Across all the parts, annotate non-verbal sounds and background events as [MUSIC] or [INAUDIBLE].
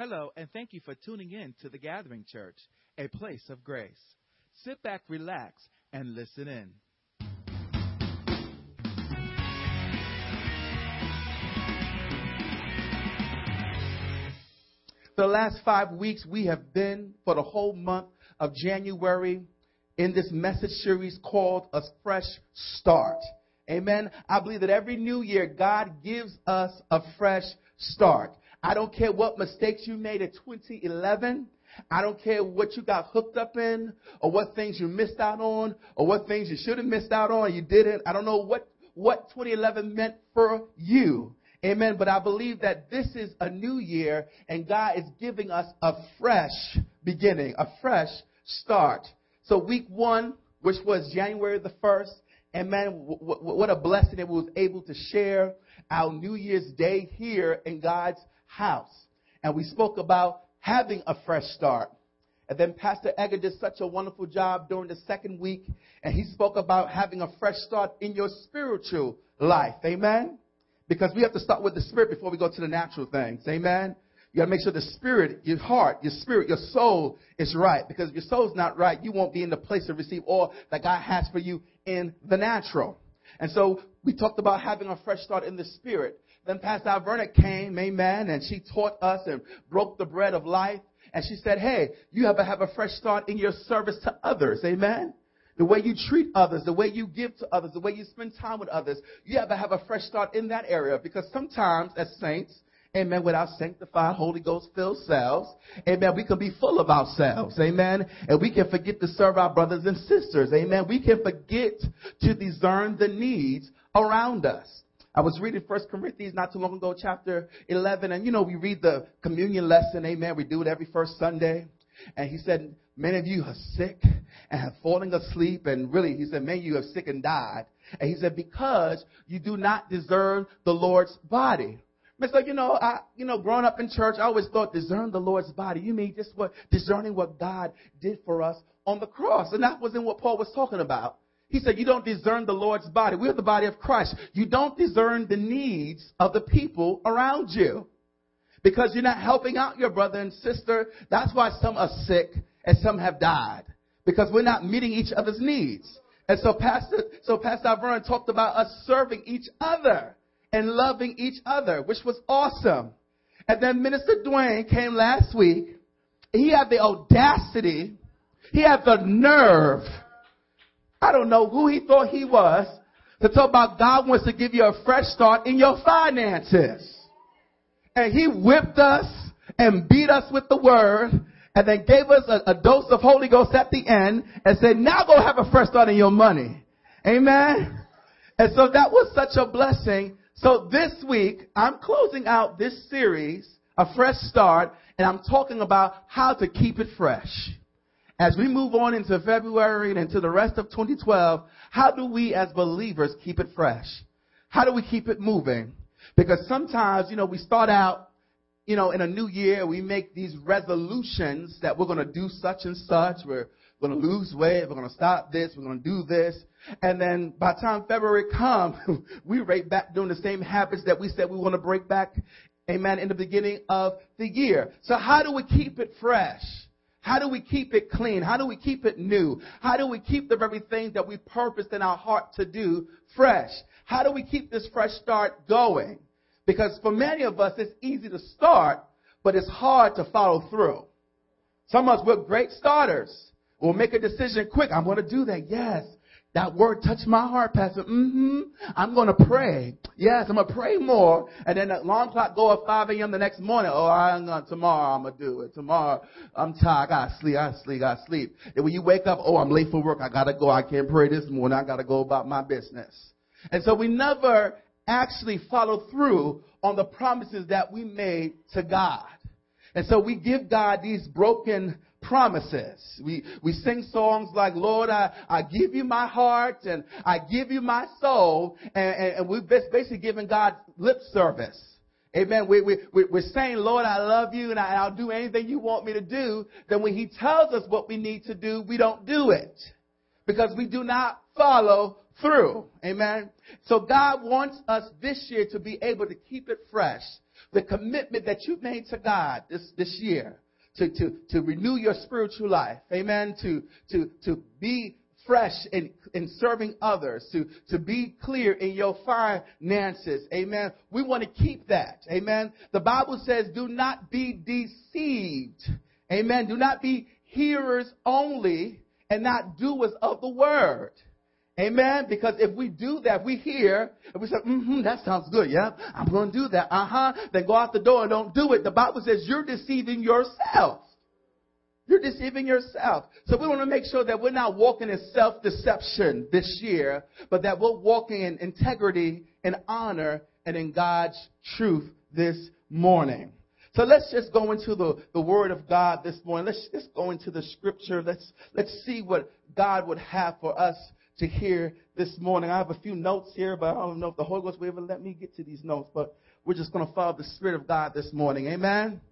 Hello, and thank you for tuning in to the Gathering Church, a place of grace. Sit back, relax, and listen in. The last five weeks, we have been for the whole month of January in this message series called A Fresh Start. Amen. I believe that every new year, God gives us a fresh start. I don't care what mistakes you made in 2011. I don't care what you got hooked up in or what things you missed out on or what things you should have missed out on you didn't. I don't know what, what 2011 meant for you. Amen. But I believe that this is a new year and God is giving us a fresh beginning, a fresh start. So week one, which was January the 1st, and man, what a blessing that we was able to share our New Year's Day here in God's house. And we spoke about having a fresh start. And then Pastor Egger did such a wonderful job during the second week, and he spoke about having a fresh start in your spiritual life. Amen? Because we have to start with the spirit before we go to the natural things. Amen? You gotta make sure the spirit, your heart, your spirit, your soul is right. Because if your soul's not right, you won't be in the place to receive all that God has for you in the natural. And so we talked about having a fresh start in the spirit. Then Pastor Alverna came, amen, and she taught us and broke the bread of life. And she said, hey, you have to have a fresh start in your service to others, amen? The way you treat others, the way you give to others, the way you spend time with others, you have to have a fresh start in that area because sometimes as saints, Amen. With our sanctified Holy Ghost filled selves. Amen. We can be full of ourselves. Amen. And we can forget to serve our brothers and sisters. Amen. We can forget to discern the needs around us. I was reading First Corinthians not too long ago, chapter 11, and you know, we read the communion lesson, amen. We do it every first Sunday. And he said, many of you are sick and have fallen asleep, and really, he said, many of you have sick and died. And he said, because you do not discern the Lord's body. It's like, you know, I, you know, growing up in church, I always thought discern the Lord's body. You mean just what, discerning what God did for us on the cross. And that wasn't what Paul was talking about. He said, you don't discern the Lord's body. We're the body of Christ. You don't discern the needs of the people around you. Because you're not helping out your brother and sister. That's why some are sick and some have died. Because we're not meeting each other's needs. And so Pastor, so Pastor Vernon talked about us serving each other and loving each other, which was awesome. And then Minister Dwayne came last week. He had the audacity, he had the nerve I don't know who he thought he was to talk about God wants to give you a fresh start in your finances. And he whipped us and beat us with the word and then gave us a, a, dose of Holy Ghost at the end and said, now go have a fresh start in your money. Amen. And so that was such a blessing. So this week, I'm closing out this series, a fresh start, and I'm talking about how to keep it fresh as we move on into February and into the rest of 2012, how do we as believers keep it fresh? How do we keep it moving? Because sometimes, you know, we start out, you know, in a new year, we make these resolutions that we're going to do such and such. We're going to lose weight. We're going to stop this. We're going to do this. And then by the time February comes, [LAUGHS] we right back doing the same habits that we said we want to break back, amen, in the beginning of the year. So how do we keep it fresh? How do we keep it clean? How do we keep it new? How do we keep the very things that we purposed in our heart to do fresh? How do we keep this fresh start going? Because for many of us, it's easy to start, but it's hard to follow through. Some of us, we're great starters. We'll make a decision quick. I'm going to do that. Yes. That word touched my heart, Pastor. Mm-hmm. I'm to pray. Yes, I'm to pray more. And then the alarm clock go at 5 a.m. the next morning. Oh, I'm to, tomorrow I'm to do it. Tomorrow I'm tired. I got to sleep. I sleep. I sleep. And when you wake up, oh, I'm late for work. I got to go. I can't pray this morning. I got to go about my business. And so we never actually follow through on the promises that we made to God. And so we give God these broken promises. We, we sing songs like, Lord, I, I give you my heart and I give you my soul. And, and, and we're basically giving God lip service. Amen. We, we, we're saying, Lord, I love you and I, will do anything you want me to do. Then when he tells us what we need to do, we don't do it because we do not follow through. Amen. So God wants us this year to be able to keep it fresh the commitment that you've made to God this, this year to, to, to renew your spiritual life. Amen. To, to, to be fresh in, in serving others, to, to be clear in your finances. Amen. We want to keep that. Amen. The Bible says, do not be deceived. Amen. Do not be hearers only and not doers of the word. Amen. Because if we do that, we hear, and we say, mm-hmm, that sounds good. Yeah, I'm going to do that. Uh-huh. Then go out the door and don't do it. The Bible says you're deceiving yourself. You're deceiving yourself. So we want to make sure that we're not walking in self-deception this year, but that we're walking in integrity and honor and in God's truth this morning. So let's just go into the, the Word of God this morning. Let's just go into the Scripture. Let's, let's see what God would have for us to hear this morning. I have a few notes here, but I don't know if the Holy Ghost will ever let me get to these notes, but we're just going to follow the Spirit of God this morning. Amen.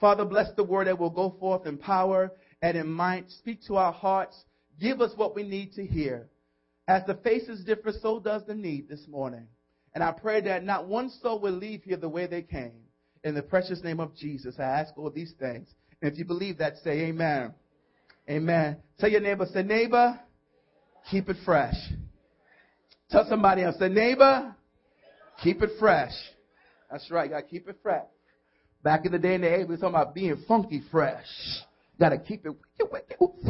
Father, bless the word that will go forth in power and in might. Speak to our hearts. Give us what we need to hear. As the faces differ, so does the need this morning. And I pray that not one soul will leave here the way they came. In the precious name of Jesus, I ask all these things. And if you believe that, say amen. Amen. Tell your neighbor, say neighbor, keep it fresh. Tell somebody else, say, neighbor, keep it fresh. That's right, you gotta keep it fresh. Back in the day in the 80s, we were talking about being funky fresh. Gotta keep it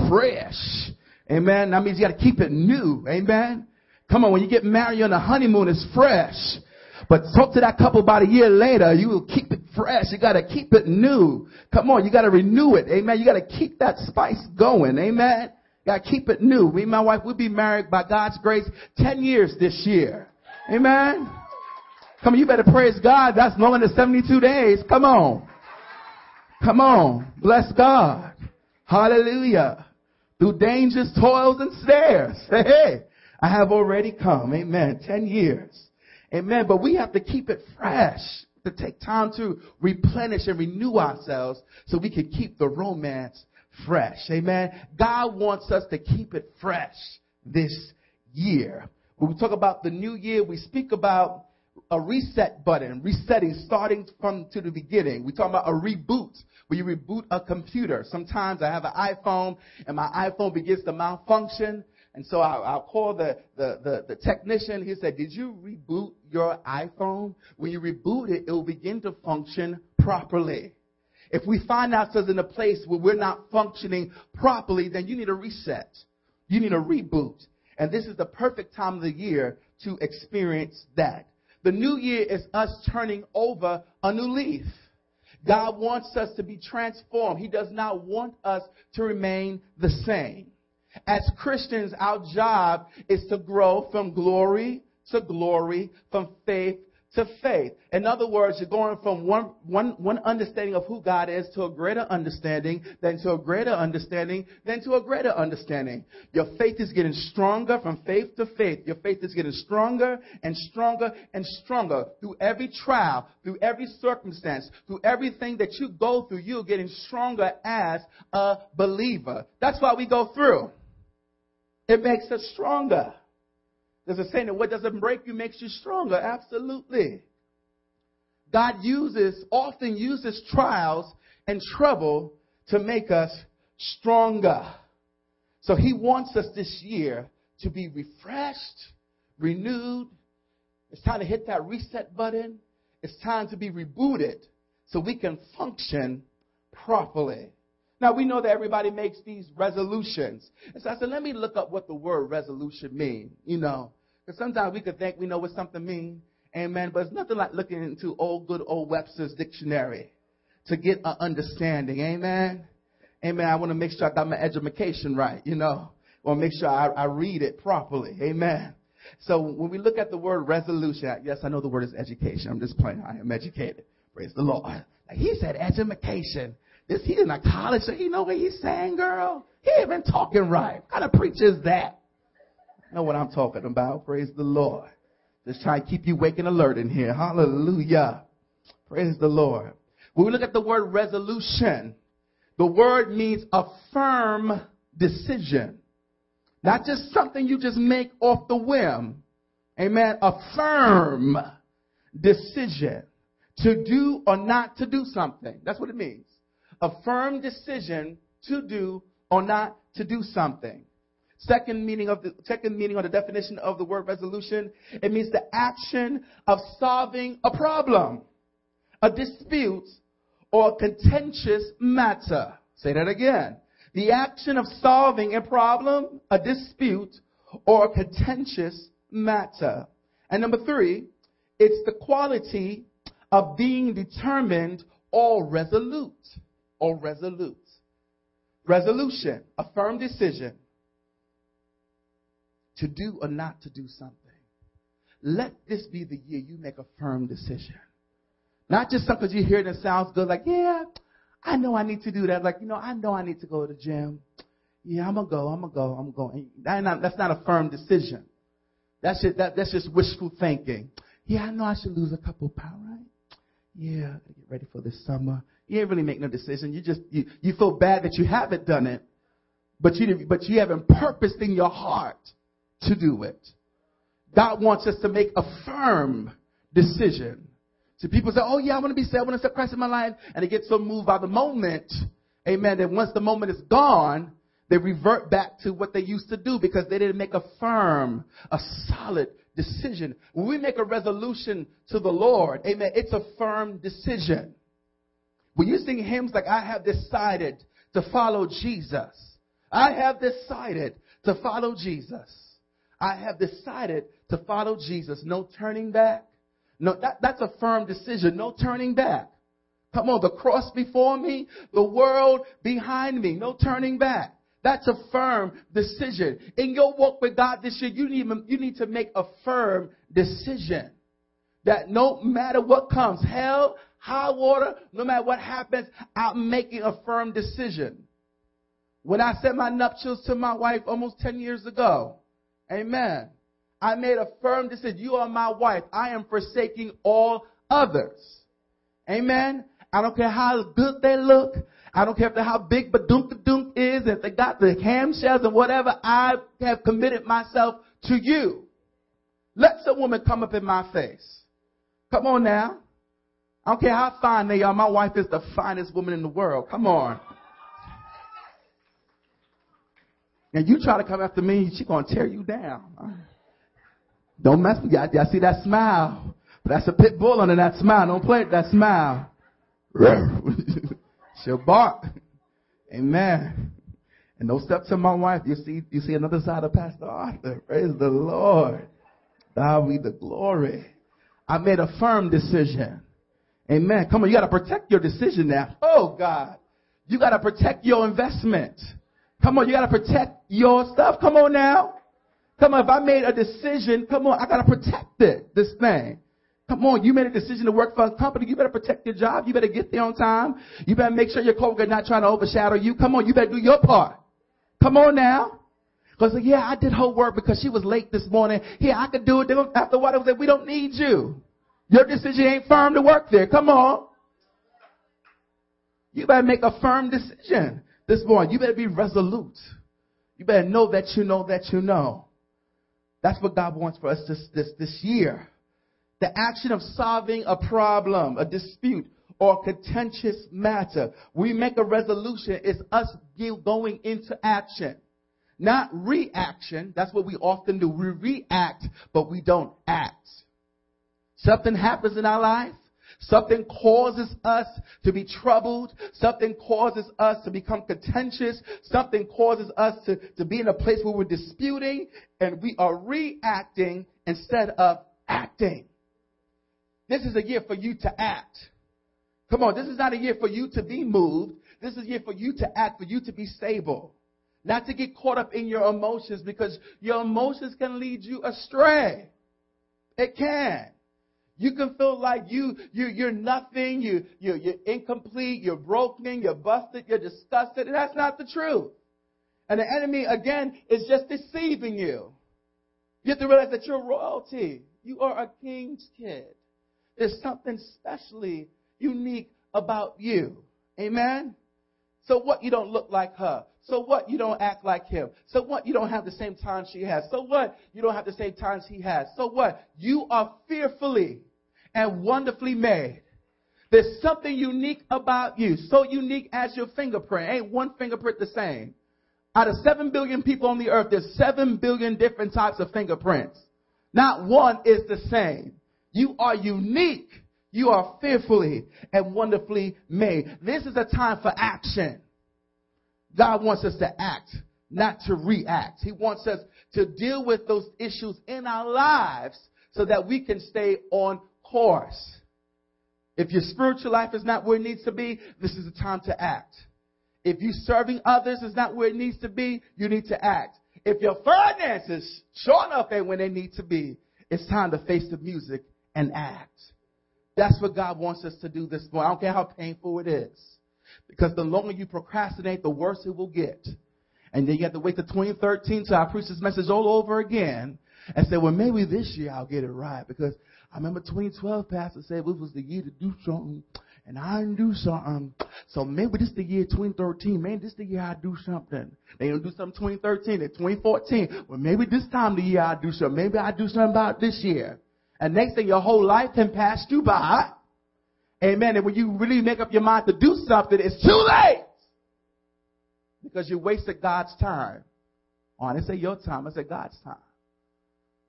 fresh. Amen. That means you gotta keep it new. Amen. Come on, when you get married on the honeymoon, it's fresh. But talk to that couple about a year later, you will keep it fresh. You gotta keep it new. Come on, you gotta renew it. Amen. You gotta keep that spice going. Amen. Gotta keep it new. Me and my wife, we'll be married by God's grace 10 years this year. Amen. Come on, you better praise God. That's longer than 72 days. Come on. Come on. Bless God. Hallelujah. Through dangers, toils, and snares. Hey, [LAUGHS] hey. I have already come. Amen. 10 years. Amen. But we have to keep it fresh. To take time to replenish and renew ourselves so we can keep the romance fresh. Amen. God wants us to keep it fresh this year. When we talk about the new year, we speak about a reset button, resetting, starting from to the beginning. We talk about a reboot, where you reboot a computer. Sometimes I have an iPhone and my iPhone begins to malfunction. And so I'll, I'll call the, the, the, the, technician. He said, did you reboot your iPhone? When you reboot it, it will begin to function properly. If we find ourselves in a place where we're not functioning properly, then you need a reset. You need a reboot. And this is the perfect time of the year to experience that. The new year is us turning over a new leaf. God wants us to be transformed. He does not want us to remain the same. As Christians, our job is to grow from glory to glory, from faith to faith. In other words, you're going from one, one, one understanding of who God is to a greater understanding, then to a greater understanding, then to a greater understanding. Your faith is getting stronger from faith to faith. Your faith is getting stronger and stronger and stronger through every trial, through every circumstance, through everything that you go through. You're getting stronger as a believer. That's why we go through. It makes us stronger. There's a saying that what doesn't break you makes you stronger. Absolutely. God uses, often uses trials and trouble to make us stronger. So he wants us this year to be refreshed, renewed. It's time to hit that reset button. It's time to be rebooted so we can function properly. Now we know that everybody makes these resolutions. And so I said, let me look up what the word resolution means. You know, because sometimes we could think we know what something means. Amen. But it's nothing like looking into old, good old Webster's dictionary to get an understanding. Amen. Amen. I want to make sure I got my education right, you know. I want to make sure I, I read it properly. Amen. So when we look at the word resolution, yes, I know the word is education. I'm just playing. I am educated. Praise the Lord. He said education. This he in a college, so he know what he's saying, girl. He ain't been talking right. What kind of preacher is that? Know what I'm talking about. Praise the Lord. Just try to keep you awake and alert in here. Hallelujah. Praise the Lord. When we look at the word resolution, the word means a firm decision. Not just something you just make off the whim. Amen. A firm decision to do or not to do something. That's what it means. A firm decision to do or not to do something. Second meaning of the second meaning or the definition of the word resolution, it means the action of solving a problem, a dispute, or a contentious matter. Say that again. The action of solving a problem, a dispute, or a contentious matter. And number three, it's the quality of being determined or resolute. Or resolute. Resolution, a firm decision to do or not to do something. Let this be the year you make a firm decision. Not just something you hear that sounds good, like, yeah, I know I need to do that. Like, you know, I know I need to go to the gym. Yeah, I'm gonna go, I'm gonna go, I'm going. That not, that's not a firm decision. That's just, that, that's just wishful thinking. Yeah, I know I should lose a couple pounds, right? Yeah, I get ready for this summer. You ain't really make no decision. You just you, you feel bad that you haven't done it, but you but you haven't purposed in your heart to do it. God wants us to make a firm decision. So people say, "Oh yeah, I want to be saved. I want to accept Christ in my life," and they get so moved by the moment, Amen. That once the moment is gone, they revert back to what they used to do because they didn't make a firm, a solid decision. When we make a resolution to the Lord, Amen. It's a firm decision. When you sing hymns like "I have decided to follow Jesus," I have decided to follow Jesus. I have decided to follow Jesus. No turning back. No, that, that's a firm decision. No turning back. Come on, the cross before me, the world behind me. No turning back. That's a firm decision. In your walk with God this year, you need, you need to make a firm decision. That no matter what comes, hell, high water, no matter what happens, I'm making a firm decision. When I said my nuptials to my wife almost 10 years ago, amen, I made a firm decision. You are my wife. I am forsaking all others. Amen. I don't care how good they look. I don't care if how big badunk dunk is, if they got the ham shells and whatever. I have committed myself to you. Let some woman come up in my face. Come on now. I don't care how fine they are. My wife is the finest woman in the world. Come on. And you try to come after me, she's to tear you down. Don't mess with you. I, I see that smile. But that's a pit bull under that smile. Don't play with that smile. [LAUGHS] She'll bark. Amen. And don't step to my wife. You see, you see another side of Pastor Arthur. Praise the Lord. God be the glory. I made a firm decision. Amen. Come on, you gotta protect your decision now. Oh God. You gotta protect your investment. Come on, you gotta protect your stuff. Come on now. Come on, if I made a decision, come on, I gotta protect it, this thing. Come on, you made a decision to work for a company. You better protect your job. You better get there on time. You better make sure your coworker not trying to overshadow you. Come on, you better do your part. Come on now. Because, yeah, I did her work because she was late this morning. Yeah, I could do it. After a while, they said, we don't need you. Your decision ain't firm to work there. Come on. You better make a firm decision this morning. You better be resolute. You better know that you know that you know. That's what God wants for us this, this, this year. The action of solving a problem, a dispute, or a contentious matter. We make a resolution It's us going into action. Not reaction. That's what we often do. We react, but we don't act. Something happens in our life. Something causes us to be troubled. Something causes us to become contentious. Something causes us to, to be in a place where we're disputing and we are reacting instead of acting. This is a year for you to act. Come on, this is not a year for you to be moved. This is a year for you to act, for you to be stable. Not to get caught up in your emotions because your emotions can lead you astray. It can. You can feel like you, you, you're nothing, you, you, you're incomplete, you're broken, you're busted, you're disgusted, and that's not the truth. And the enemy, again, is just deceiving you. You have to realize that you're royalty. You are a king's kid. There's something specially unique about you. Amen? So what? You don't look like her. So what? You don't act like him. So what? You don't have the same time she has. So what? You don't have the same times he has. So what? You are fearfully and wonderfully made. There's something unique about you, so unique as your fingerprint. Ain't one fingerprint the same. Out of 7 billion people on the earth, there's 7 billion different types of fingerprints. Not one is the same. You are unique. You are fearfully and wonderfully made. This is a time for action. God wants us to act, not to react. He wants us to deal with those issues in our lives so that we can stay on course. If your spiritual life is not where it needs to be, this is the time to act. If you serving others is not where it needs to be, you need to act. If your finances sure enough ain't where they need to be, it's time to face the music and act. That's what God wants us to do this morning. I don't care how painful it is. Because the longer you procrastinate, the worse it will get. And then you have to wait to 2013 till I preach this message all over again and say, well, maybe this year I'll get it right. Because I remember 2012, Pastor said it was the year to do something, and I didn't do something. So maybe this the year 2013. Man, this the year I do something. They don't do something 2013 and 2014. Well, maybe this time the year I do something. Maybe I do something about this year. And next thing, your whole life can pass you by. Amen. And when you really make up your mind to do something, it's too late. Because you wasted God's time. Oh, I didn't say your time, I said God's time.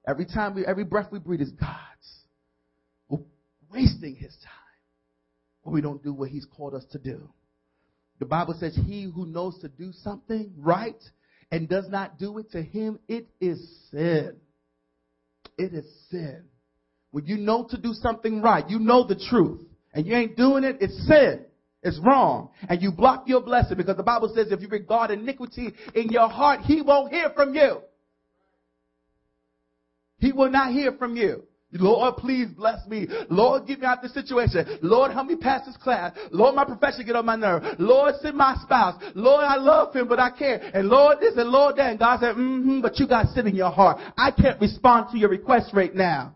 Every time we, every breath we breathe is God's. Wasting his time. When we don't do what he's called us to do. The Bible says, He who knows to do something right and does not do it to him, it is sin. It is sin. When you know to do something right, you know the truth, and you ain't doing it, it's sin. It's wrong. And you block your blessing because the Bible says if you regard iniquity in your heart, he won't hear from you. He will not hear from you. Lord, please bless me. Lord, get me out of this situation. Lord, help me pass this class. Lord, my profession get on my nerve. Lord, send my spouse. Lord, I love him, but I can't. And Lord, this and Lord, that. And God said, mm-hmm, but you got sin in your heart. I can't respond to your request right now.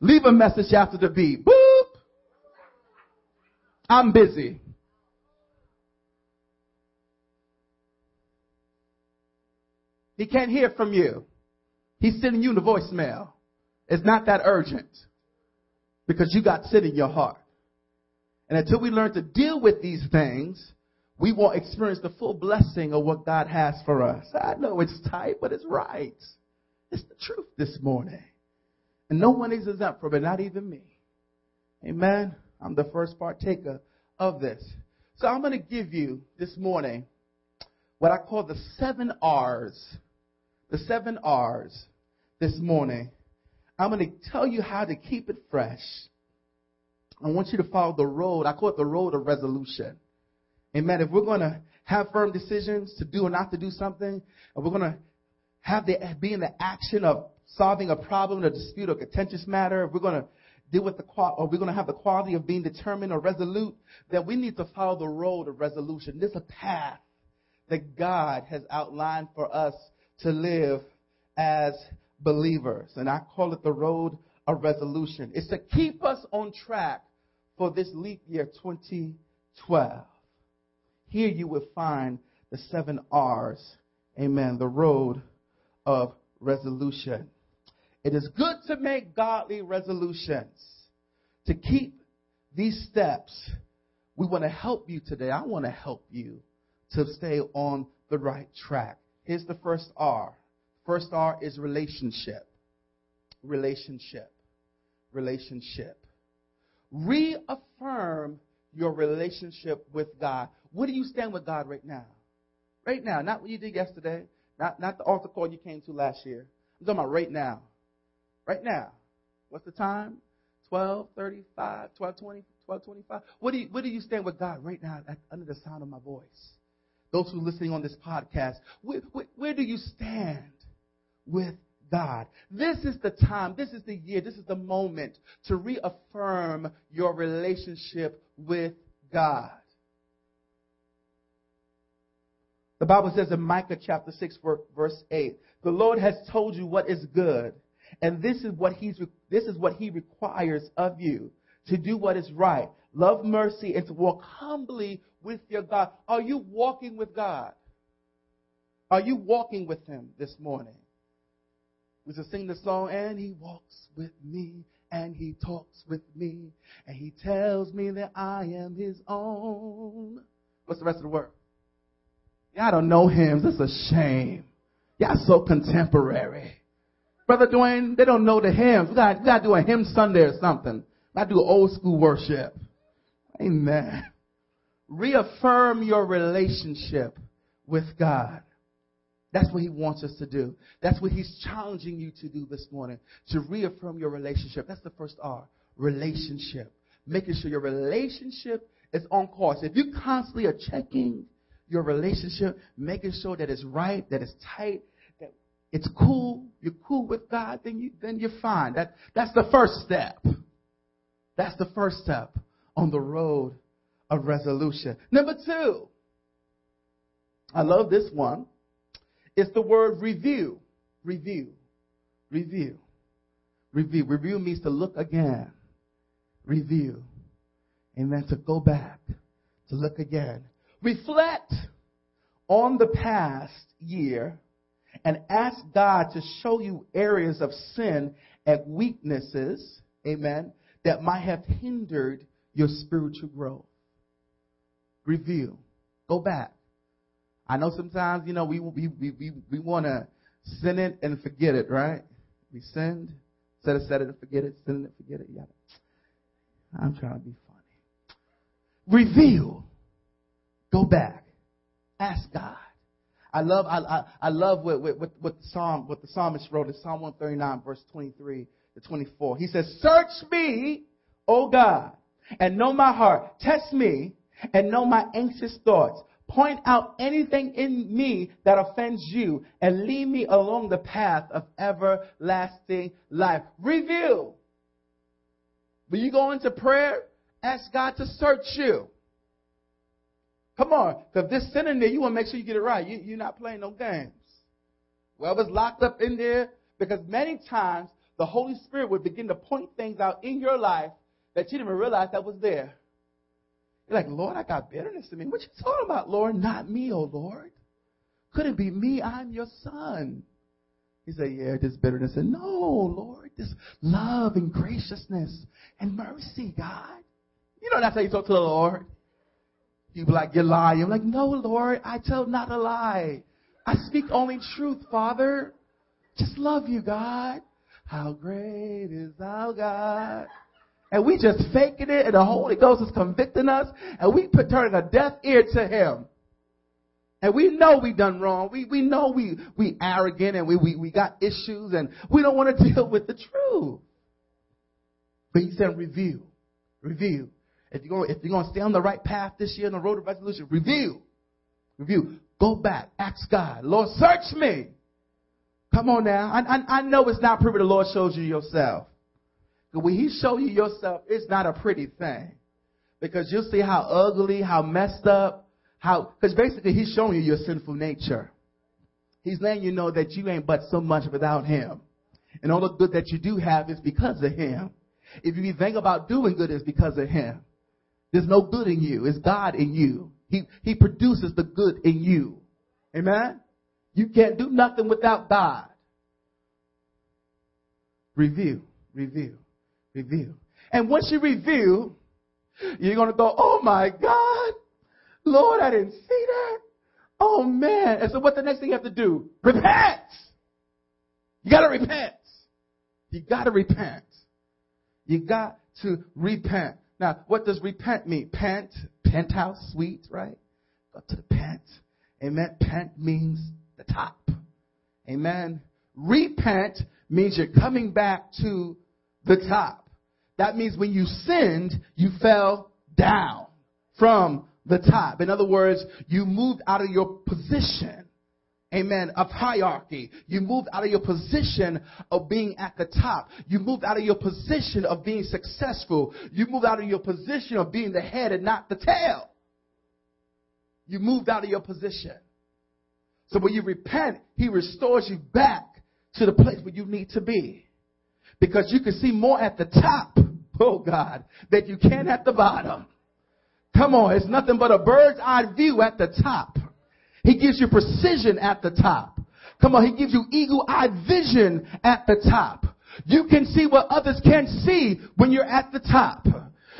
Leave a message after the beep. Boop. I'm busy. He can't hear from you. He's sending you the voicemail. It's not that urgent because you got sin in your heart. And until we learn to deal with these things, we won't experience the full blessing of what God has for us. I know it's tight, but it's right. It's the truth this morning. And no one is exempt from it, not even me. Amen. I'm the first partaker of this. So I'm going to give you this morning what I call the seven R's. The seven R's this morning. I'm going to tell you how to keep it fresh. I want you to follow the road. I call it the road of resolution. Amen. If we're going to have firm decisions to do or not to do something, and we're going to have the be in the action of solving a problem, a dispute, or contentious matter, if we're going to deal with the or we're going to have the quality of being determined or resolute, then we need to follow the road of resolution. There's a path that God has outlined for us to live as believers, and I call it the road of resolution. It's to keep us on track for this leap year 2012. Here you will find the seven R's. Amen. The road of resolution. It is good to make godly resolutions. To keep these steps, we want to help you today. I want to help you to stay on the right track. Here's the first R. First R is relationship. Relationship. Relationship. Reaffirm your relationship with God. Where do you stand with God right now? Right now, not what you did yesterday, not, not the altar call you came to last year. I'm talking about right now. Right now. What's the time? 1235, 1220, 1225. What do you, where do you stand with God right now at, under the sound of my voice? Those who are listening on this podcast, where, where, where do you stand with God? This is the time, this is the year, this is the moment to reaffirm your relationship with God. The Bible says in Micah chapter 6 verse 8, the Lord has told you what is good, and this is what he's this is what he requires of you to do what is right, love mercy and to walk humbly with your God. Are you walking with God? Are you walking with him this morning? We just sing the song, and he walks with me, and he talks with me and he tells me that I am his own. What's the rest of the word? Y'all don't know hymns. It's a shame. Y'all so contemporary. Brother Dwayne, they don't know the hymns. We got, we got to do a hymn Sunday or something. To do old school worship. Amen. Reaffirm your relationship with God. That's what he wants us to do. That's what he's challenging you to do this morning. To reaffirm your relationship. That's the first R. Relationship. Making sure your relationship is on course. If you constantly are checking your relationship, making sure that it's right, that it's tight, that it's cool, you're cool with God, then you then you're fine. That that's the first step. That's the first step on the road of resolution. Number two, I love this one. It's the word review. Review. Review. Review. Review means to look again. Review. Amen. To go back. To look again. Reflect on the past year and ask God to show you areas of sin and weaknesses, amen, that might have hindered your spiritual growth. Review. Go back. I know sometimes, you know, we we we we, want to sin it and forget it, right? We sinned, set it, set it and forget it, sin it and forget it. Yeah. I'm trying to be funny. Reveal. Go back. Ask God. I love I, I, I love what, what, what the psalm what the psalmist wrote in Psalm 139 verse 23 to 24. He says, "Search me, O God, and know my heart. Test me and know my anxious thoughts. Point out anything in me that offends you and lead me along the path of everlasting life. Review. When you go into prayer, ask God to search you. Come on, because this sin in there, you want to make sure you get it right. You, you're not playing no games. Whoever's locked up in there, because many times the Holy Spirit would begin to point things out in your life that you didn't even realize that was there. You're like, Lord, I got bitterness in me. What you talking about, Lord? Not me, oh Lord. Could it be me? I'm your son. He said, Yeah, this bitterness. And no, Lord, this love and graciousness and mercy, God. You know that's how you talk to the Lord. You be like, You're lying. I'm like, No, Lord, I tell not a lie. I speak only truth, Father. Just love you, God. How great is thou, God and we just faking it, and the Holy Ghost is convicting us, and we put turning a deaf ear to Him. And we know we done wrong. We, we know we, we arrogant and we, we, we got issues and we don't want to [LAUGHS] deal with the truth. But he said review. Review. If you're going, if you're going to stay on the right path this year on the road of resolution, review. Review. Go back. Ask God. Lord, search me. Come on now. I, I, I know it's not pretty the Lord shows you yourself. When he show you yourself, it's not a pretty thing. Because you'll see how ugly, how messed up, how, because basically he's showing you your sinful nature. He's letting you know that you ain't but so much without him. And all the good that you do have is because of him. If you think about doing good, it's because of him. There's no good in you. It's God in you. He, he produces the good in you. Amen? You can't do nothing without God. Review, review review. And once you review, you're going to go, oh my God, Lord, I didn't see that. Oh man. And so what the next thing you have to do? Repent. You got to repent. You got to repent. You got to repent. Now, what does repent mean? Pent, penthouse suite, right? Go to the pent. Amen. Pent means the top. Amen. Repent means you're coming back to the top. That means when you sinned, you fell down from the top. In other words, you moved out of your position, amen, of hierarchy. You moved out of your position of being at the top. You moved out of your position of being successful. You moved out of your position of being the head and not the tail. You moved out of your position. So when you repent, He restores you back to the place where you need to be. Because you can see more at the top, oh God, that you can at the bottom. Come on, it's nothing but a bird's eye view at the top. He gives you precision at the top. Come on, he gives you eagle eye vision at the top. You can see what others can't see when you're at the top.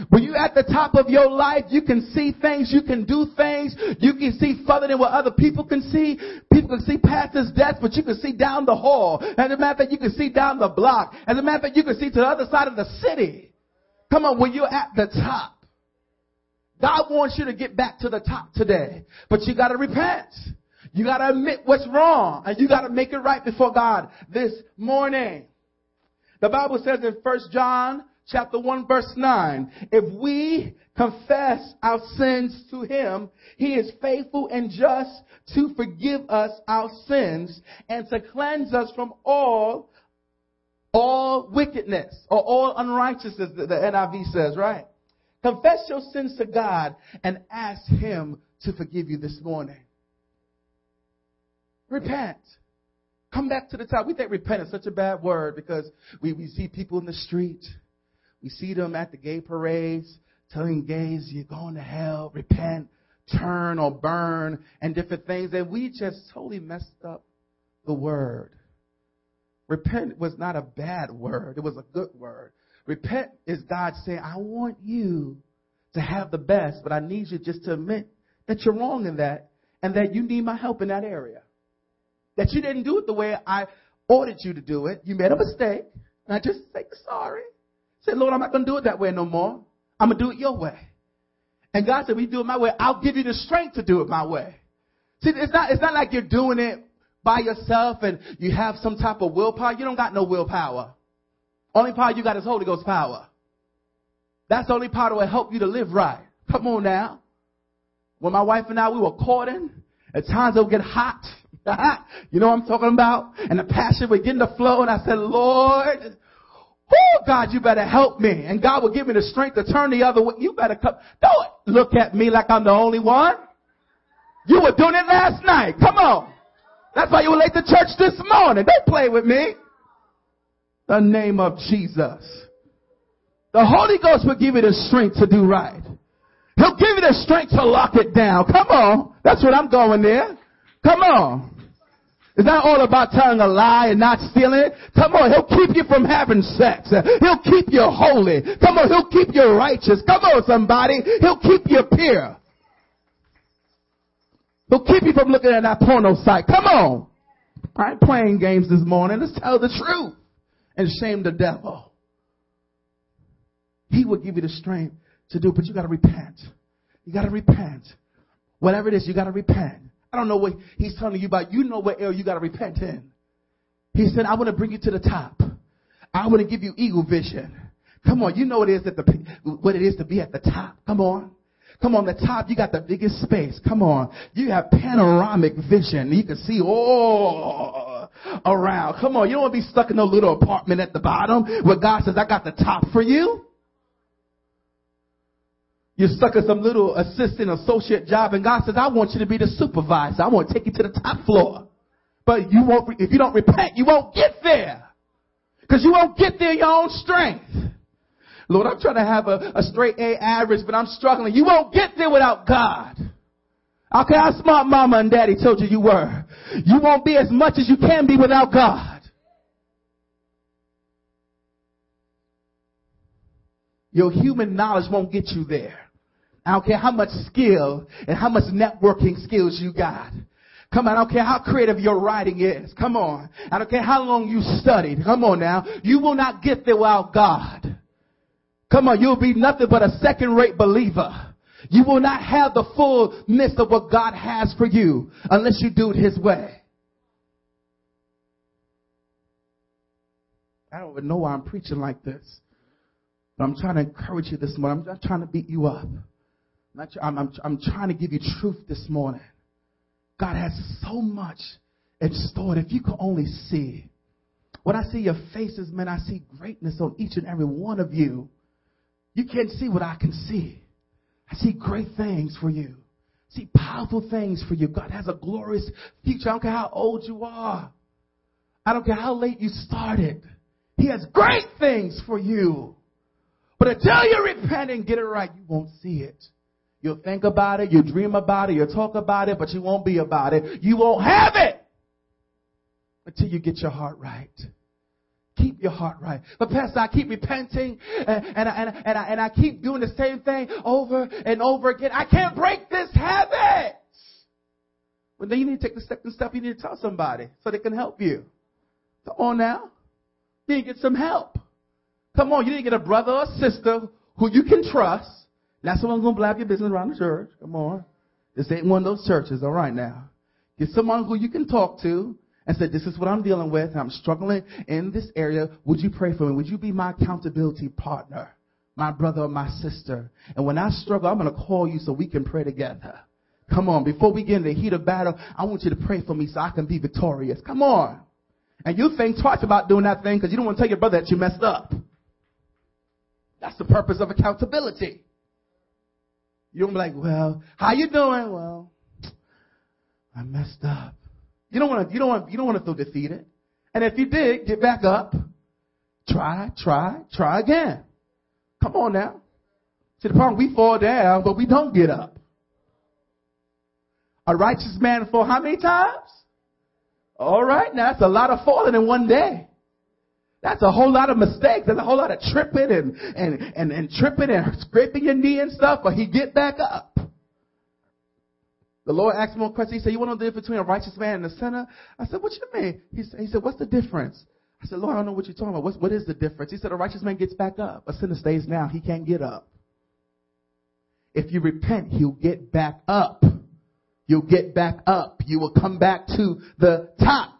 When you're at the top of your life, you can see things, you can do things, you can see further than what other people can see. People can see past this desk, but you can see down the hall. As a matter of fact, you can see down the block. As a matter of fact, you can see to the other side of the city. Come on, when you're at the top. God wants you to get back to the top today, but you gotta repent. You gotta admit what's wrong, and you gotta make it right before God this morning. The Bible says in 1 John chapter 1 verse 9. If we confess our sins to him, he is faithful and just to forgive us our sins and to cleanse us from all all wickedness or all unrighteousness the NIV says, right? Confess your sins to God and ask him to forgive you this morning. Repent. Come back to the top. We think repent is such a bad word because we, we see people in the street we see them at the gay parades telling gays, you're going to hell, repent, turn or burn, and different things. And we just totally messed up the word. Repent was not a bad word, it was a good word. Repent is God saying, I want you to have the best, but I need you just to admit that you're wrong in that and that you need my help in that area. That you didn't do it the way I ordered you to do it. You made a mistake. And I just say sorry. Say, Lord, I'm not going to do it that way no more. I'm going to do it your way. And God said, we do it my way. I'll give you the strength to do it my way. See, it's not, it's not like you're doing it by yourself and you have some type of willpower. You don't got no willpower. Only power you got is Holy Ghost power. That's the only power that will help you to live right. Come on now. When my wife and I, we were courting, at times it would get hot. [LAUGHS] you know what I'm talking about? And the passion would get in the flow and I said, Lord, Oh, God, you better help me. And God will give me the strength to turn the other way. You better come. Don't look at me like I'm the only one. You were doing it last night. Come on. That's why you were late to church this morning. Don't play with me. The name of Jesus. The Holy Ghost will give you the strength to do right. He'll give you the strength to lock it down. Come on. That's what I'm going there. Come on. It's not all about telling a lie and not stealing. Come on, he'll keep you from having sex. He'll keep you holy. Come on, he'll keep you righteous. Come on, somebody. He'll keep you pure. He'll keep you from looking at that porno site. Come on. I ain't playing games this morning. Let's tell the truth and shame the devil. He will give you the strength to do, but you gotta repent. You gotta repent. Whatever it is, you gotta repent. I don't know what he's telling you about. You know what area you got to repent in. He said, I want to bring you to the top. I want to give you eagle vision. Come on, you know what it is that the, what it is to be at the top. Come on. Come on, the top, you got the biggest space. Come on. You have panoramic vision. You can see all around. Come on, you don't want to be stuck in a little apartment at the bottom where God says, I got the top for you. You're stuck at some little assistant associate job and God says, I want you to be the supervisor. I want to take you to the top floor. But you won't, if you don't repent, you won't get there. Cause you won't get there your own strength. Lord, I'm trying to have a, a straight A average, but I'm struggling. You won't get there without God. Okay, how smart mama and daddy told you you were. You won't be as much as you can be without God. Your human knowledge won't get you there. I don't care how much skill and how much networking skills you got. Come on, I don't care how creative your writing is. Come on. I don't care how long you studied. Come on now. You will not get there without God. Come on, you'll be nothing but a second rate believer. You will not have the fullness of what God has for you unless you do it His way. I don't even know why I'm preaching like this. But I'm trying to encourage you this morning. I'm not trying to beat you up. I'm, I'm, I'm trying to give you truth this morning. God has so much in store. If you could only see. When I see your faces, man, I see greatness on each and every one of you. You can't see what I can see. I see great things for you. I see powerful things for you. God has a glorious future. I don't care how old you are. I don't care how late you started. He has great things for you. But until you repent and get it right, you won't see it. You'll think about it, you'll dream about it, you'll talk about it, but you won't be about it. You won't have it until you get your heart right. Keep your heart right. But Pastor, I keep repenting and, and, I, and, I, and, I, keep doing the same thing over and over again. I can't break this habit. Well, then you need to take the second step. You need to tell somebody so they can help you. Come on now. You need to get some help. Come on, you need to get a brother or sister who you can trust. Not someone's going to blab your business around the church. Come on. This ain't one of those churches, all right now. Get someone who you can talk to and said, this is what I'm dealing with. and I'm struggling in this area. Would you pray for me? Would you be my accountability partner? My brother or my sister. And when I struggle, I'm going to call you so we can pray together. Come on. Before we get in the heat of battle, I want you to pray for me so I can be victorious. Come on. And you think twice about doing that thing because you don't want to tell your brother that you messed up. That's the purpose of accountability. You don't be like, well, how you doing? Well, I messed up. You don't want to, you don't want, you don't want to feel defeated. And if you did, get back up. Try, try, try again. Come on now. See, the problem, we fall down, but we don't get up. A righteous man fall how many times? All right, now that's a lot of falling in one day. That's a whole lot of mistakes. There's a whole lot of tripping and, and, and, and tripping and scraping your knee and stuff, but he get back up. The Lord asked me one question. He said, you want to know the difference between a righteous man and a sinner? I said, what you mean? He said, he said, what's the difference? I said, Lord, I don't know what you're talking about. What's, what is the difference? He said, a righteous man gets back up. A sinner stays down. He can't get up. If you repent, he'll get back up. You'll get back up. You will come back to the top.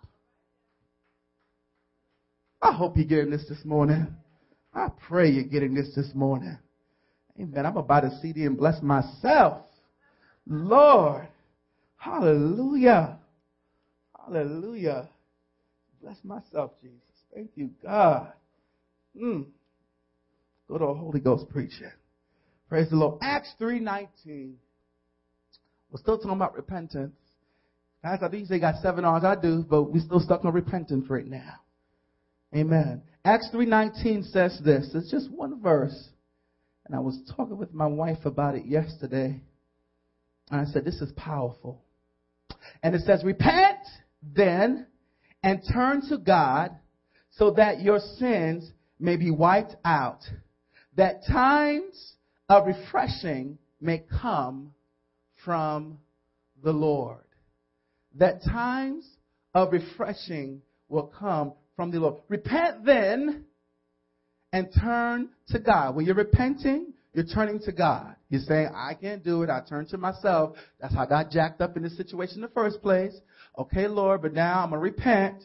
I hope you're getting this this morning. I pray you're getting this this morning. Amen. I'm about to CD and bless myself. Lord. Hallelujah. Hallelujah. Bless myself, Jesus. Thank you, God. Mm. Go to a Holy Ghost preacher. Praise the Lord. Acts 3.19. We're still talking about repentance. Guys, I think they got seven hours. I do, but we're still stuck on repentance right now. Amen. Acts 3.19 says this. It's just one verse. And I was talking with my wife about it yesterday. And I said, this is powerful. And it says, repent then and turn to God so that your sins may be wiped out, that times of refreshing may come from the Lord. That times of refreshing will come from the Lord. Repent then and turn to God. When you're repenting, you're turning to God. You're saying, I can't do it. I turn to myself. That's how I got jacked up in this situation in the first place. Okay, Lord, but now I'm going to repent.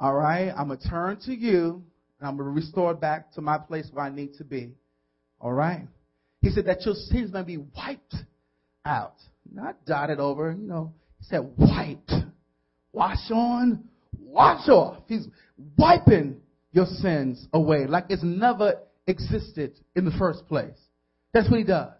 All right. I'm going to turn to you and I'm going to restore back to my place where I need to be. All right. He said that your sins may be wiped out, not dotted over. You know, he said wiped. Wash on, wash off. He's wiping your sins away like it's never existed in the first place. That's what he does.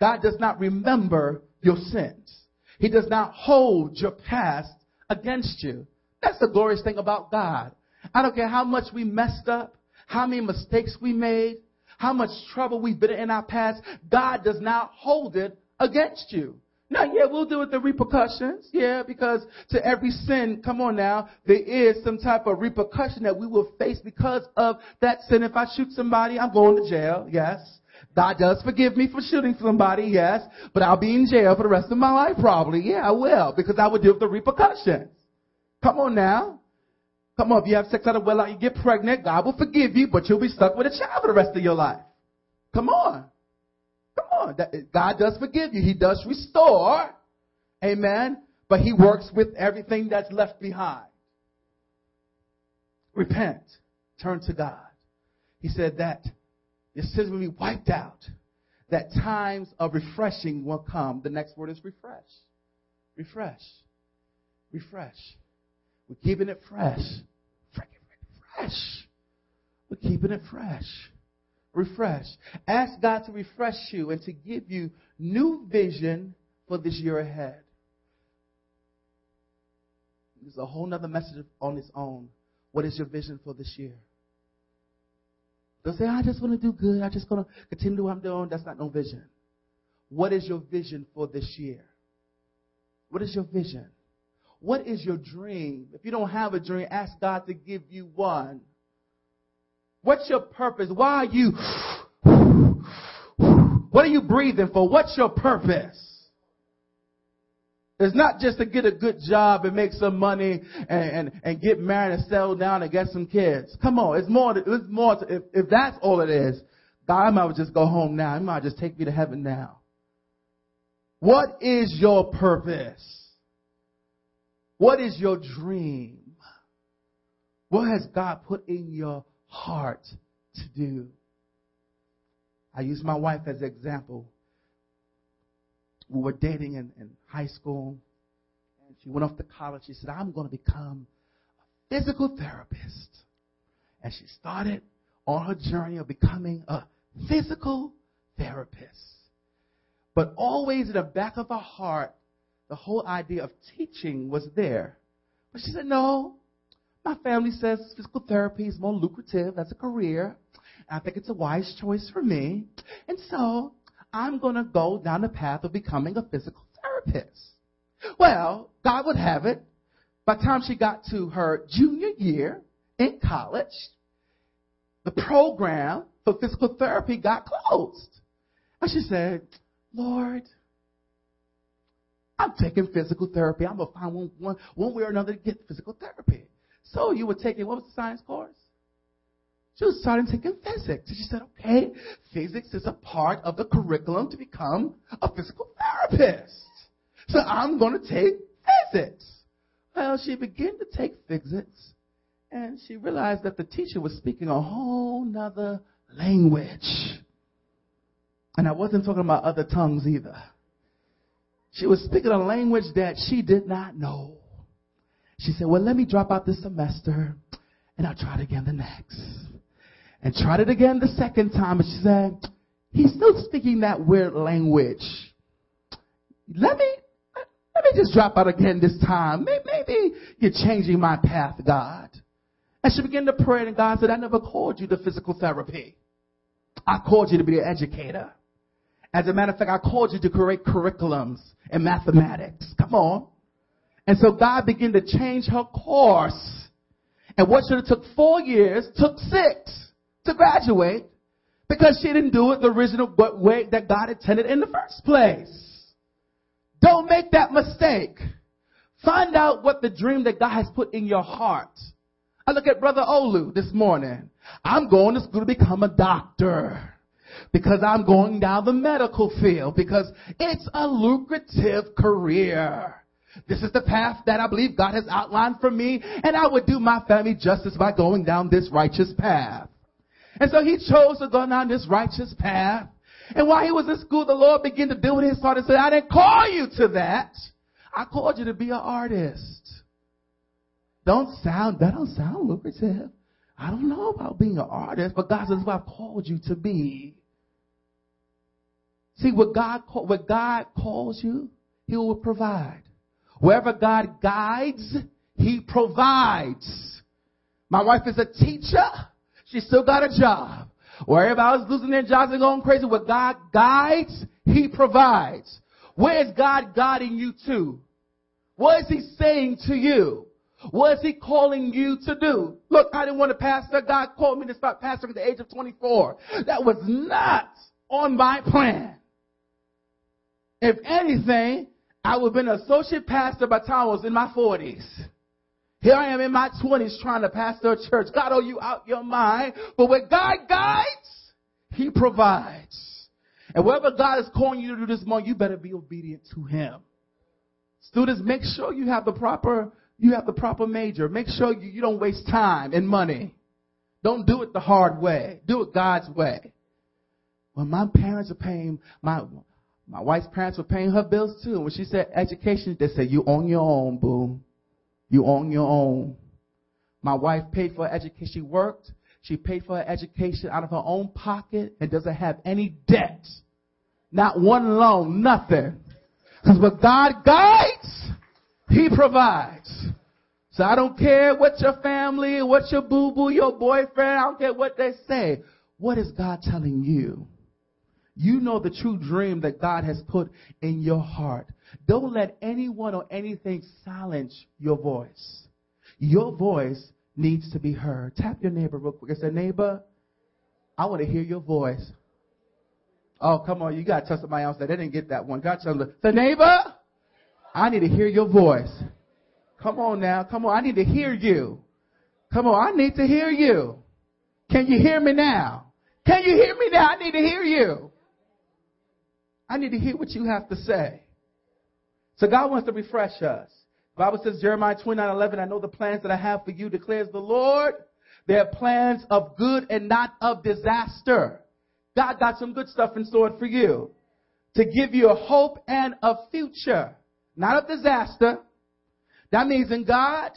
God does not remember your sins. He does not hold your past against you. That's the glorious thing about God. I don't care how much we messed up, how many mistakes we made, how much trouble we've been in our past. God does not hold it against you. Now, yeah, we'll deal with the repercussions. Yeah, because to every sin, come on now, there is some type of repercussion that we will face because of that sin. If I shoot somebody, I'm going to jail. Yes. God does forgive me for shooting somebody, yes, but I'll be in jail for the rest of my life probably. Yeah, I will, because I will deal with the repercussions. Come on now. Come on, if you have sex out of wedlock, you get pregnant, God will forgive you, but you'll be stuck with a child for the rest of your life. Come on. Come on. God does forgive you. He does restore. Amen. But He works with everything that's left behind. Repent. Turn to God. He said that your sins will be wiped out. That times of refreshing will come. The next word is refresh. Refresh. Refresh. We're keeping it fresh. Fresh. We're keeping it fresh. Refresh. Ask God to refresh you and to give you new vision for this year ahead. There's a whole nother message on its own. What is your vision for this year? Don't say, I just want to do good. I just want to continue what I'm doing. That's not no vision. What is your vision for this year? What is your vision? What is your dream? If you don't have a dream, ask God to give you one. What's your purpose? Why are you, [SIGHS] what are you breathing for? What's your purpose? It's not just to get a good job and make some money and, and, and get married and settle down and get some kids. Come on, it's more, it's more, to, if, if that's all it is, God might just go home now. He might just take me to heaven now. What is your purpose? What is your dream? What has God put in your heart to do? I use my wife as an example we were dating in, in high school. And she went off to college. She said, I'm going to become a physical therapist. And she started on her journey of becoming a physical therapist. But always in the back of her heart, the whole idea of teaching was there. But she said, No, my family says physical therapy is more lucrative as a career. I think it's a wise choice for me. And so I'm going to go down the path of becoming a physical therapist. Well, God would have it. By the time she got to her junior year in college, the program for physical therapy got closed. And she said, Lord, I'm taking physical therapy. I'm going to find one, one, one way or another to get physical therapy. So you were taking, what was the science course? She was starting taking physics. And she said, okay, physics is a part of the curriculum to become a physical therapist. So I'm going to take physics. Well, she began to take physics and she realized that the teacher was speaking a whole nother language. And I wasn't talking about other tongues either. She was speaking a language that she did not know. She said, well, let me drop out this semester and I'll try it again the next and tried it again the second time. And she said, he's still speaking that weird language. Let me, let me just drop out again this time. Maybe you're changing my path, God. And she began to pray and God said, I never called you to physical therapy. I called you to be an educator. As a matter of fact, I called you to create curriculums in mathematics. Come on. And so God began to change her course. And what should have took four years took six to graduate because she didn't do it the original way that God intended in the first place. Don't make that mistake. Find out what the dream that God has put in your heart. I look at Brother Olu this morning. I'm going to school to become a doctor because I'm going down the medical field because it's a lucrative career. This is the path that I believe God has outlined for me and I would do my family justice by going down this righteous path. And so he chose to go down this righteous path. And while he was in school, the Lord began to deal with his heart and said, I didn't call you to that. I called you to be an artist. Don't sound, that don't sound lucrative. I don't know about being an artist, but God says, what I've called you to be. See, what God, what God calls you, He will provide. Wherever God guides, He provides. My wife is a teacher. She still got a job. Where everybody's losing their jobs and going crazy, where God guides, He provides. Where is God guiding you to? What is He saying to you? What is He calling you to do? Look, I didn't want to pastor. God called me to start pastoring at the age of 24. That was not on my plan. If anything, I would have been an associate pastor by the time I was in my 40s. Here I am in my 20s trying to pastor a church. God, oh, you out your mind. But when God guides, He provides. And whatever God is calling you to do this morning, you better be obedient to Him. Students, make sure you have the proper, you have the proper major. Make sure you, you don't waste time and money. Don't do it the hard way. Do it God's way. When my parents are paying, my, my wife's parents were paying her bills too. When she said education, they said, you on your own, boo. You own your own. My wife paid for her education. She worked. She paid for her education out of her own pocket and doesn't have any debt. Not one loan, nothing. Because what God guides, He provides. So I don't care what your family, what your boo boo, your boyfriend, I don't care what they say. What is God telling you? You know the true dream that God has put in your heart. Don't let anyone or anything silence your voice. Your voice needs to be heard. Tap your neighbor real quick and say, neighbor, I want to hear your voice. Oh, come on. You got to tell somebody else that they didn't get that one. God tell them, the neighbor, I need to hear your voice. Come on now. Come on. I need to hear you. Come on. I need to hear you. Can you hear me now? Can you hear me now? I need to hear you. I need to hear what you have to say. So God wants to refresh us. The Bible says, Jeremiah 29, 11, I know the plans that I have for you, declares the Lord. They are plans of good and not of disaster. God got some good stuff in store for you. To give you a hope and a future. Not of disaster. That means in God,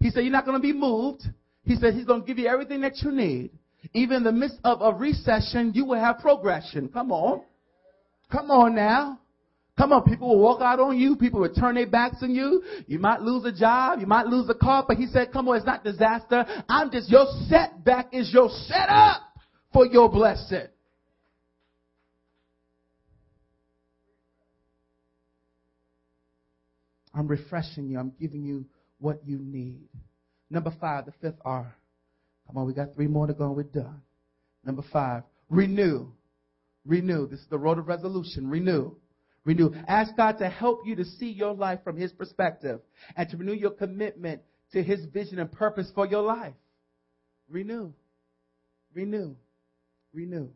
He said you're not going to be moved. He said He's going to give you everything that you need. Even in the midst of a recession, you will have progression. Come on. Come on now. Come on, people will walk out on you. People will turn their backs on you. You might lose a job. You might lose a car. But he said, come on, it's not disaster. I'm just, your setback is your setup for your blessing. I'm refreshing you. I'm giving you what you need. Number five, the fifth R. Come on, we got three more to go and we're done. Number five, renew. Renew. This is the road of resolution. Renew. Renew. Ask God to help you to see your life from His perspective and to renew your commitment to His vision and purpose for your life. Renew. Renew. Renew.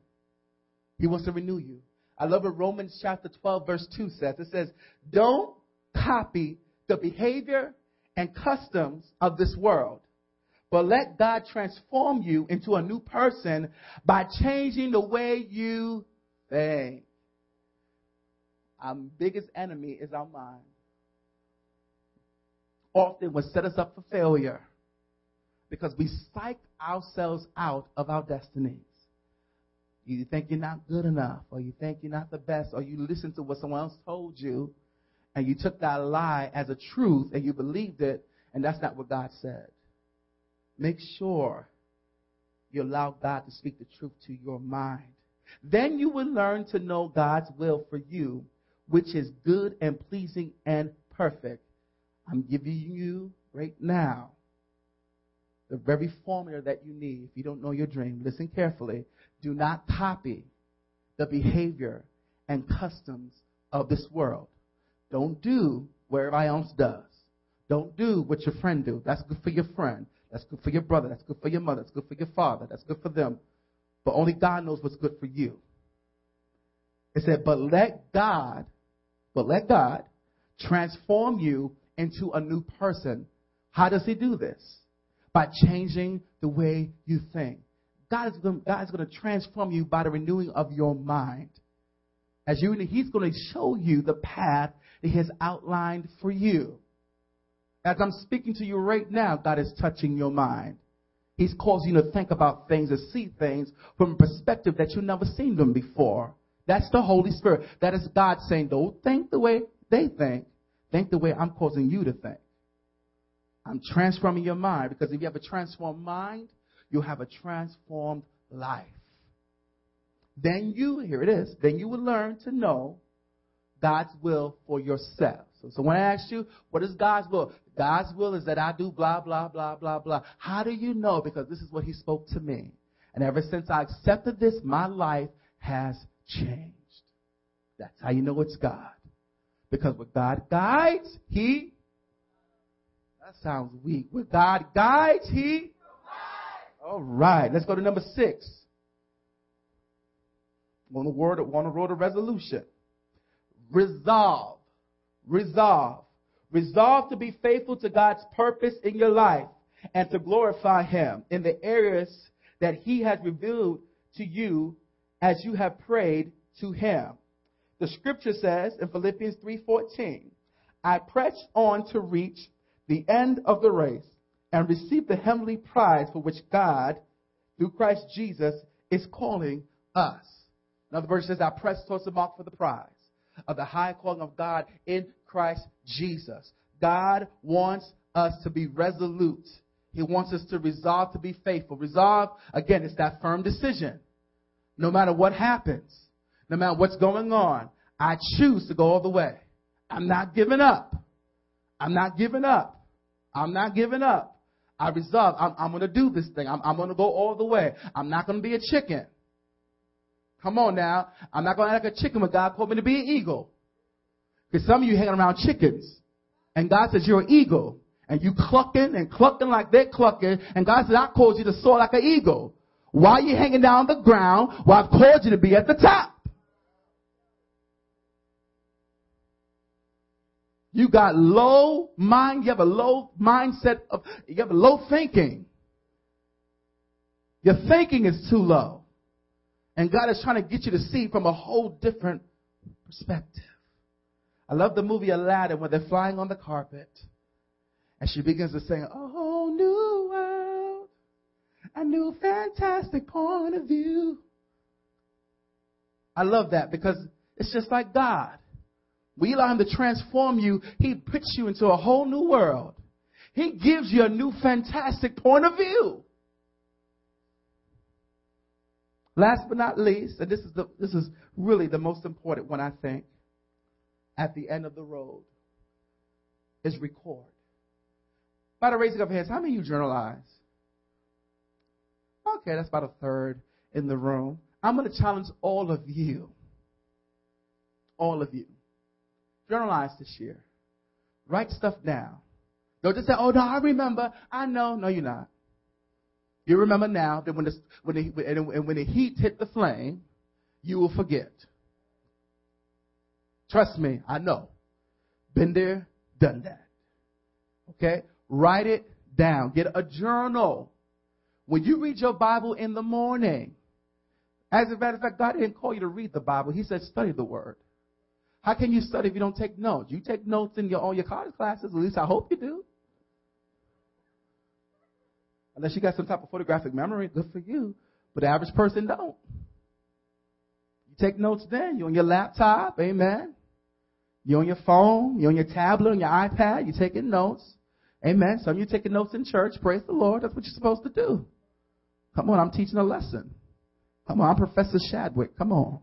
He wants to renew you. I love what Romans chapter 12 verse 2 says. It says, don't copy the behavior and customs of this world, but let God transform you into a new person by changing the way you think. Our biggest enemy is our mind. Often will set us up for failure because we psych ourselves out of our destinies. You think you're not good enough, or you think you're not the best, or you listen to what someone else told you, and you took that lie as a truth and you believed it, and that's not what God said. Make sure you allow God to speak the truth to your mind. Then you will learn to know God's will for you, which is good and pleasing and perfect. I'm giving you right now the very formula that you need. If you don't know your dream, listen carefully. Do not copy the behavior and customs of this world. Don't do what everybody else does. Don't do what your friend do. That's good for your friend. That's good for your brother. That's good for your mother. That's good for your father. That's good for them. But only God knows what's good for you. It said, but let God, but let God transform you into a new person. How does he do this? By changing the way you think. God is going, God is going to transform you by the renewing of your mind. As you, he's going to show you the path that He has outlined for you. As I'm speaking to you right now, God is touching your mind. He's causing you to think about things and see things from a perspective that you've never seen them before. That's the Holy Spirit. That is God saying, don't think the way they think. Think the way I'm causing you to think. I'm transforming your mind because if you have a transformed mind, you'll have a transformed life. Then you, here it is, then you will learn to know God's will for yourself. So, so when I ask you, what is God's will? God's will is that I do blah, blah, blah, blah, blah. How do you know? Because this is what He spoke to me. And ever since I accepted this, my life has changed. That's how you know it's God. Because when God guides, He. That sounds weak. When God guides, He. All right. Let's go to number six. On the word, on the road of resolution resolve. Resolve. Resolve to be faithful to God's purpose in your life and to glorify Him in the areas that He has revealed to you as you have prayed to Him. The scripture says in Philippians 3:14, I press on to reach the end of the race and receive the heavenly prize for which God, through Christ Jesus, is calling us. Another verse says, I press towards the mark for the prize of the high calling of God in Christ Jesus. God wants us to be resolute. He wants us to resolve to be faithful. Resolve, again, it's that firm decision. No matter what happens, no matter what's going on, I choose to go all the way. I'm not giving up. I'm not giving up. I'm not giving up. I resolve, I'm, I'm going to do this thing. I'm, I'm going to go all the way. I'm not going to be a chicken. Come on now. I'm not going to act like a chicken when God called me to be an eagle. Because some of you hanging around chickens. And God says you're an eagle. And you clucking and clucking like they're clucking. And God says, I called you to soar like an eagle. Why are you hanging down on the ground while I've called you to be at the top? You got low mind, you have a low mindset of, you have a low thinking. Your thinking is too low. And God is trying to get you to see from a whole different perspective. I love the movie Aladdin when they're flying on the carpet. And she begins to sing, Oh, new a new fantastic point of view. I love that because it's just like God. We allow Him to transform you, He puts you into a whole new world. He gives you a new fantastic point of view. Last but not least, and this is, the, this is really the most important one, I think, at the end of the road, is record. By the raising of hands, how many of you journalize? Okay, that's about a third in the room. I'm going to challenge all of you. All of you. Journalize this year. Write stuff down. Don't just say, oh, no, I remember. I know. No, you're not. You remember now that when the, when the, and when the heat hit the flame, you will forget. Trust me, I know. Been there, done that. Okay? Write it down. Get a journal. When you read your Bible in the morning, as a matter of fact, God didn't call you to read the Bible. He said study the Word. How can you study if you don't take notes? You take notes in your, all your college classes. At least I hope you do. Unless you got some type of photographic memory, good for you. But the average person don't. You take notes then. You're on your laptop. Amen. You're on your phone. You're on your tablet, on your iPad. You're taking notes. Amen. Some of you taking notes in church. Praise the Lord. That's what you're supposed to do. Come on, I'm teaching a lesson. Come on, I'm Professor Shadwick. Come on.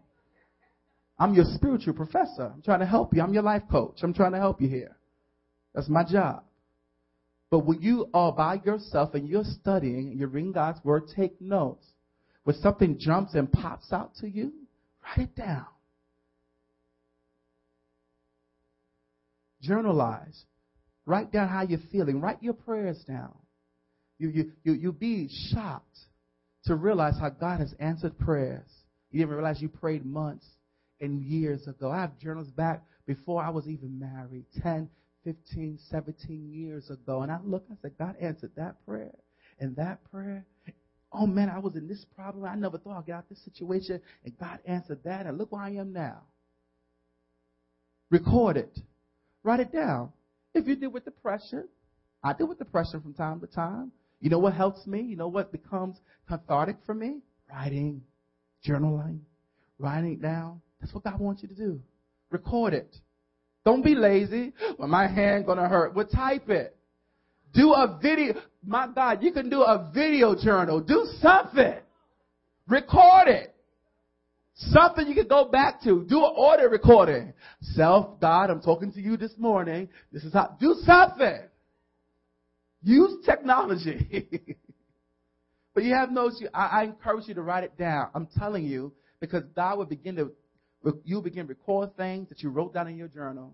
I'm your spiritual professor. I'm trying to help you. I'm your life coach. I'm trying to help you here. That's my job. But when you are by yourself and you're studying and you're reading God's word, take notes. When something jumps and pops out to you, write it down. Journalize. Write down how you're feeling. Write your prayers down. You, you, you, you'll be shocked to realize how God has answered prayers. You didn't realize you prayed months and years ago. I have journals back before I was even married, 10, 15, 17 years ago. And I look, I said, God answered that prayer and that prayer. Oh man, I was in this problem. I never thought I'd get out this situation. And God answered that. And look where I am now. Record it. Write it down. If you deal with depression, I deal with depression from time to time. You know what helps me? You know what becomes cathartic for me? Writing, journaling, writing it down. That's what God wants you to do. Record it. Don't be lazy. Well, my hand gonna hurt. Well, type it. Do a video. My God, you can do a video journal. Do something. Record it. Something you can go back to. Do an audio recording. Self, God, I'm talking to you this morning. This is how, do something. Use technology. [LAUGHS] but you have notes, I, I encourage you to write it down. I'm telling you, because God will begin to, you'll begin to record things that you wrote down in your journal.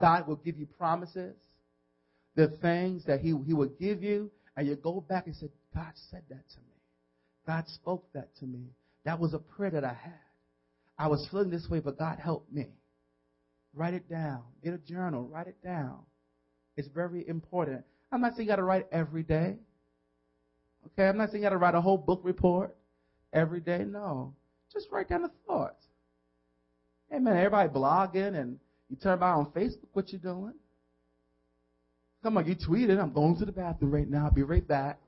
God will give you promises, the things that He, he will give you, and you go back and say, God said that to me. God spoke that to me. That was a prayer that I had. I was feeling this way, but God helped me. Write it down. Get a journal. Write it down. It's very important. I'm not saying you got to write every day. Okay, I'm not saying you got to write a whole book report every day. No, just write down the thoughts. Hey man, everybody blogging and you turn about on Facebook. What you doing? Come on, you tweeted. I'm going to the bathroom right now. I'll be right back.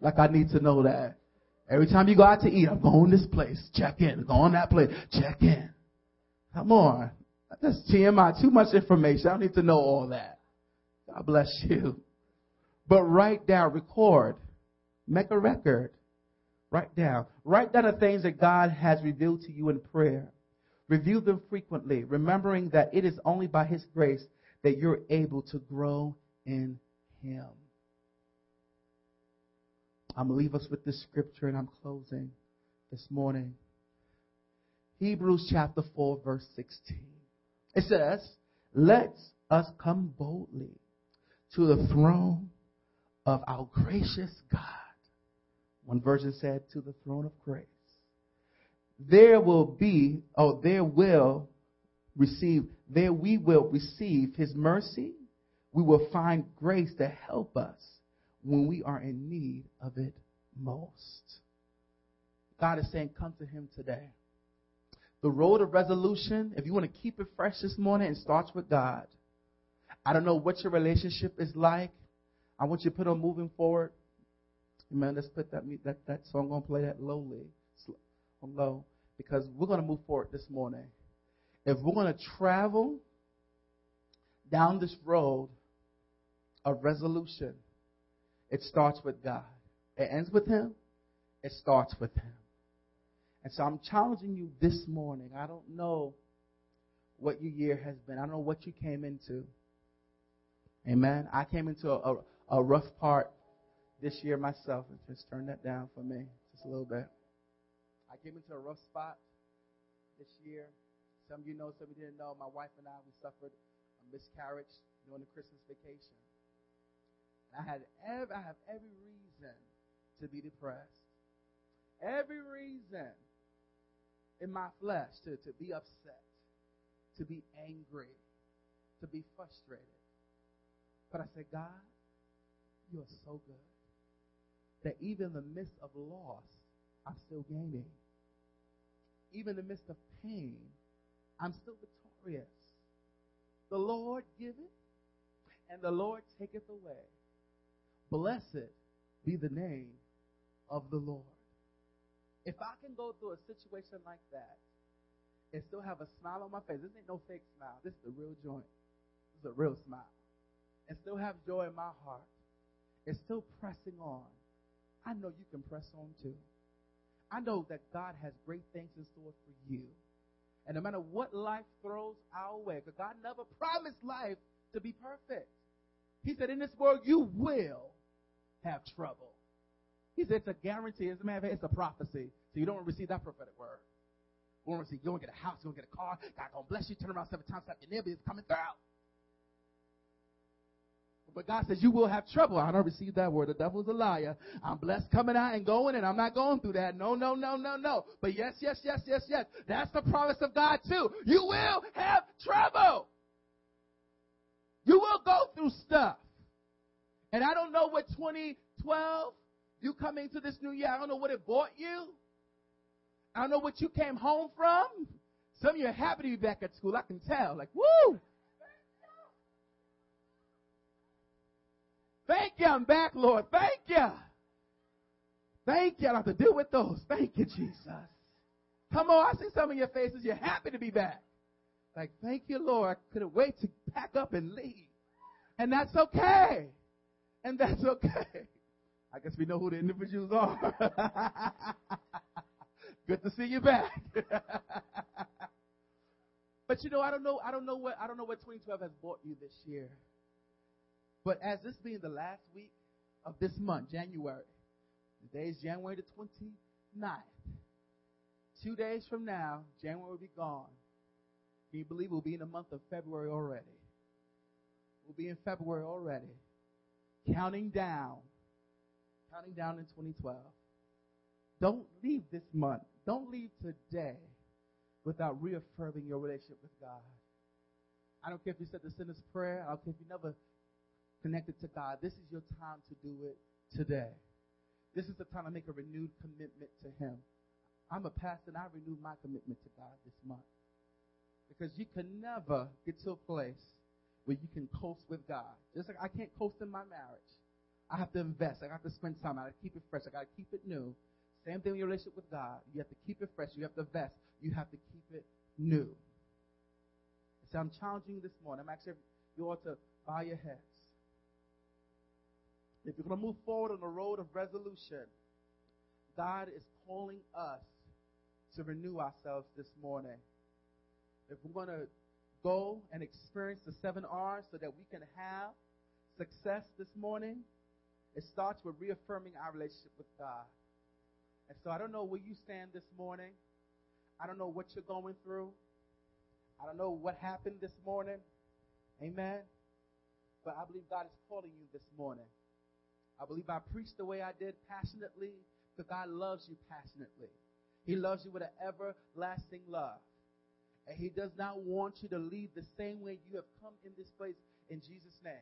Like I need to know that. Every time you go out to eat, I'm going this place. Check in. Go on that place. Check in. Come on. That's TMI. Too much information. I don't need to know all that. God bless you. But write down, record, make a record. Write down. Write down the things that God has revealed to you in prayer. Review them frequently, remembering that it is only by His grace that you're able to grow in Him. I'm going to leave us with this scripture and I'm closing this morning. Hebrews chapter 4, verse 16. It says, Let us come boldly to the throne of our gracious God. One version said, To the throne of grace. There will be, oh, there will receive, there we will receive His mercy. We will find grace to help us when we are in need of it most. God is saying, Come to Him today. The road of resolution, if you want to keep it fresh this morning, it starts with God. I don't know what your relationship is like. I want you to put on moving forward. Amen. Let's put that that, that song on play that lowly, on low, because we're to move forward this morning. If we're to travel down this road of resolution, it starts with God. It ends with Him. It starts with Him. And so I'm challenging you this morning. I don't know what your year has been. I don't know what you came into. Amen. I came into a, a, a rough part this year myself. Just turn that down for me, just a little bit. I came into a rough spot this year. Some of you know, some of you didn't know. My wife and I, we suffered a miscarriage during the Christmas vacation. I had every, I have every reason to be depressed. Every reason in my flesh to, to be upset, to be angry, to be frustrated. But I said, God, you are so good that even in the midst of loss, I'm still gaining. Even in the midst of pain, I'm still victorious. The Lord giveth, and the Lord taketh away. Blessed be the name of the Lord. If I can go through a situation like that and still have a smile on my face, this ain't no fake smile. This is the real joint. This is a real smile. And still have joy in my heart and still pressing on. I know you can press on too. I know that God has great things in store for you. And no matter what life throws our way, because God never promised life to be perfect. He said, in this world, you will have trouble. He said it's a guarantee. As a matter of fact, it's a prophecy. So you don't receive that prophetic word. You want to see, you want to get a house, you to get a car. God gonna bless you. Turn around seven times, slap your neighbor. It's coming through. But God says you will have trouble. I don't receive that word. The devil's a liar. I'm blessed coming out and going, and I'm not going through that. No, no, no, no, no. But yes, yes, yes, yes, yes. That's the promise of God too. You will have trouble. You will go through stuff. And I don't know what 2012, you coming to this new year, I don't know what it bought you. I don't know what you came home from. Some of you are happy to be back at school. I can tell. Like, woo! Thank you, I'm back, Lord. Thank you. Thank you. I have to deal with those. Thank you, Jesus. Come on, I see some of your faces. You're happy to be back. Like, thank you, Lord. I couldn't wait to pack up and leave. And that's okay and that's okay. I guess we know who the individuals are. [LAUGHS] Good to see you back. [LAUGHS] but you know, I don't know, I don't know what I don't know what 2012 has brought you this year. But as this being the last week of this month, January, today is January the 29th. Two days from now, January will be gone. Can you believe we'll be in the month of February already? We'll be in February already counting down, counting down in 2012. Don't leave this month. Don't leave today without reaffirming your relationship with God. I don't care if you said the sinner's prayer. I don't care if you never connected to God. This is your time to do it today. This is the time to make a renewed commitment to Him. I'm a pastor and I renewed my commitment to God this month. Because you can never get to a place where you can coast with God. Just like I can't coast in my marriage. I have to invest. I have to spend time. I have to keep it fresh. I got to keep it new. Same thing in your relationship with God. You have to keep it fresh. You have to invest. You have to keep it new. So I'm challenging you this morning. I'm actually you ought to bow your heads. If you're going to move forward on the road of resolution, God is calling us to renew ourselves this morning. If we're going to go and experience the seven R's so that we can have success this morning, it starts with reaffirming our relationship with God. And so I don't know where you stand this morning. I don't know what you're going through. I don't know what happened this morning. Amen. But I believe God is calling you this morning. I believe I preached the way I did passionately because God loves you passionately. He loves you with an everlasting love. And He does not want you to leave the same way you have come in this place in Jesus' name.